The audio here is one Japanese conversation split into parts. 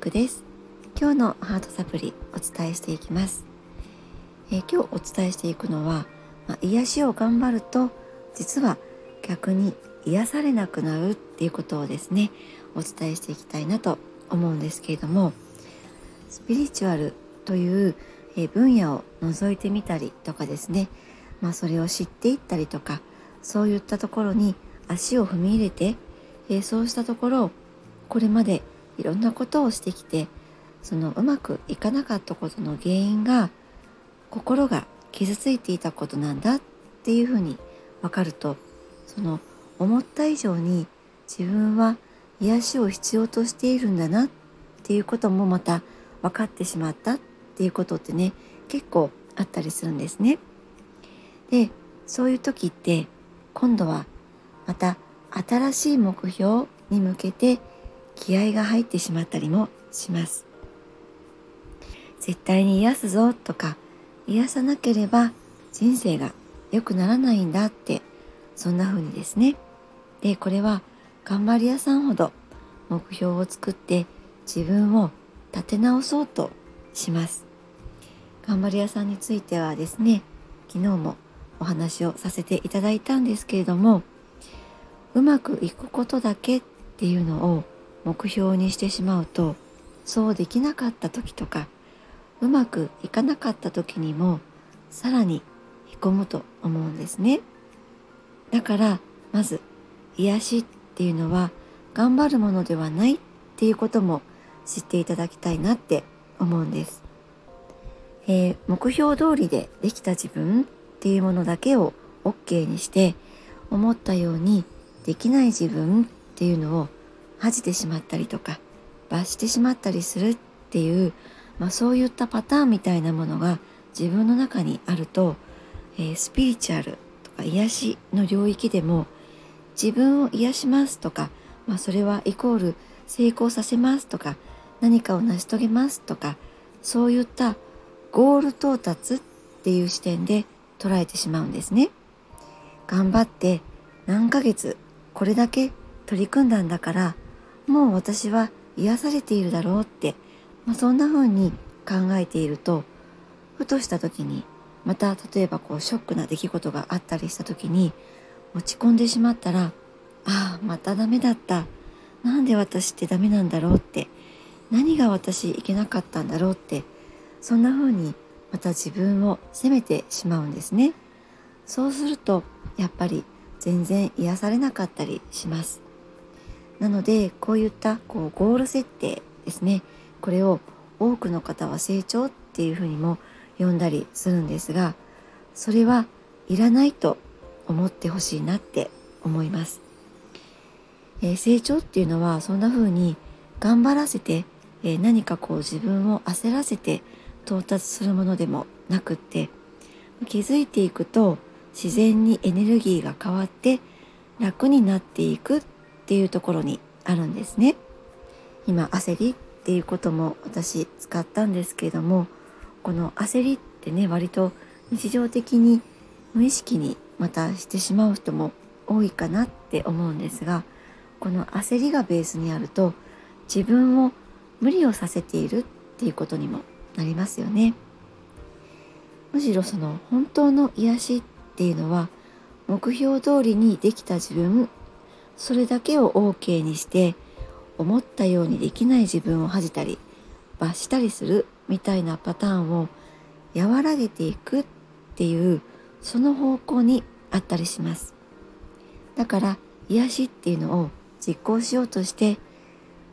くです。今日のハートサプリお伝えしていきます、えー、今日お伝えしていくのは、まあ、癒しを頑張ると実は逆に癒されなくなるっていうことをですねお伝えしていきたいなと思うんですけれどもスピリチュアルという分野を覗いてみたりとかですね、まあ、それを知っていったりとかそういったところに足を踏み入れて、えそうしたところこれまでいろんなことをしてきてそのうまくいかなかったことの原因が心が傷ついていたことなんだっていうふうに分かるとその思った以上に自分は癒しを必要としているんだなっていうこともまた分かってしまったっていうことってね結構あったりするんですね。でそういう時って今度はまた新しい目標に向けて気合が入ってしまったりもします。絶対に癒すぞとか癒さなければ人生が良くならないんだってそんな風にですね。で、これは頑張り屋さんほど目標を作って自分を立て直そうとします。頑張り屋さんについてはですね、昨日もお話をさせていただいたんですけれども、うまくいくことだけっていうのを目標にしてしまうとそうできなかった時とかうまくいかなかった時にもさらにへこむと思うんですね。だからまず癒しっていうのは頑張るものではないっていうことも知っていただきたいなって思うんです、えー、目標通りでできた自分っていうものだけを OK にして思ったようにできない自分っていうのを恥じてしまったりとか罰してしまったりするっていう、まあ、そういったパターンみたいなものが自分の中にあると、えー、スピリチュアルとか癒しの領域でも自分を癒しますとか、まあ、それはイコール成功させますとか何かを成し遂げますとかそういったゴール到達っていう視点で捉えてしまうんですね。頑張って何ヶ月これだけ取り組んだんだからもう私は癒されているだろうって、まあ、そんな風に考えているとふとした時にまた例えばこうショックな出来事があったりした時に落ち込んでしまったらああまたダメだった。なんで私ってダメなんだろうって。何が私いけなかったんだろうって。そんな風にまた自分を責めてしまうんですね。そうするとやっぱり全然癒されなかったりします。なのでこういったこうゴール設定ですね。これを多くの方は成長っていうふうにも呼んだりするんですがそれはいらないと思ってほしいなって思います、えー、成長っていうのはそんな風に頑張らせて、えー、何かこう自分を焦らせて到達するものでもなくって気づいていくと自然にエネルギーが変わって楽になっていくっていうところにあるんですね。今焦りっていうことも私使ったんですけれどもこの焦りってね割と日常的に無意識にまたしてしまう人も多いかなって思うんですがこの焦りがベースにあると自分を無理をさせているっていうことにもなりますよね。むしろその本当の癒しっていうのは目標通りにできた自分それだけを OK にして思ったようにできない自分を恥じたり罰したりするみたいなパターンを和らげていくっていうその方向にあったりします。だから癒しっていうのを実行しようとして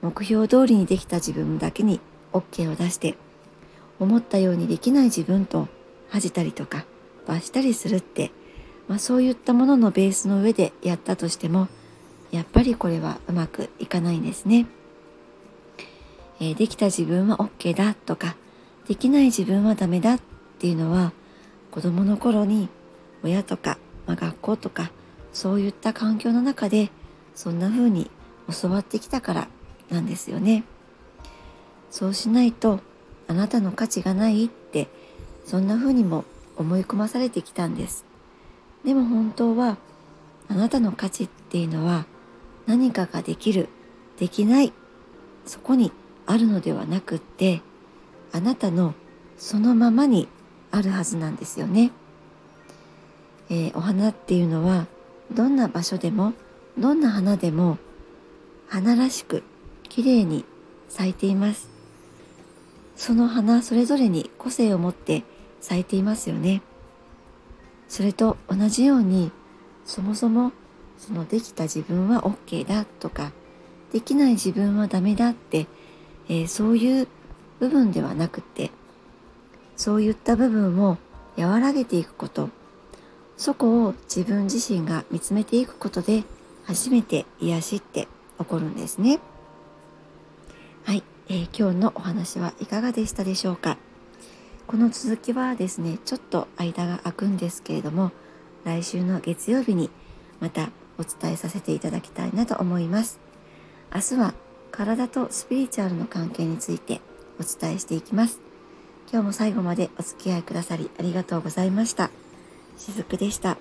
目標通りにできた自分だけに OK を出して思ったようにできない自分と恥じたりとか罰したりするって、まあ、そういったもののベースの上でやったとしてもやっぱりこれはうまくいかないんですね。えー、できた自分は OK だとかできない自分はダメだっていうのは子供の頃に親とか、まあ、学校とかそういった環境の中でそんな風に教わってきたからなんですよね。そうしないとあなたの価値がないってそんな風にも思い込まされてきたんです。でも本当はあなたの価値っていうのは何かができるできないそこにあるのではなくってあなたのそのままにあるはずなんですよね、えー、お花っていうのはどんな場所でもどんな花でも花らしく綺麗に咲いています。その花それぞれに個性を持って咲いていますよね。それと同じようにそもそもそのできた自分は OK だとかできない自分はダメだって、えー、そういう部分ではなくてそういった部分を和らげていくこと。そこを自分自身が見つめていくことで初めて癒しって起こるんですね。はい、えー、今日のお話はいかがでしたでしょうか？この続きはですねちょっと間が空くんですけれども来週の月曜日にまたお伝えさせていただきたいなと思います。明日は体とスピリチュアルの関係についてお伝えしていきます。今日も最後までお付き合いくださりありがとうございました。しずくでした。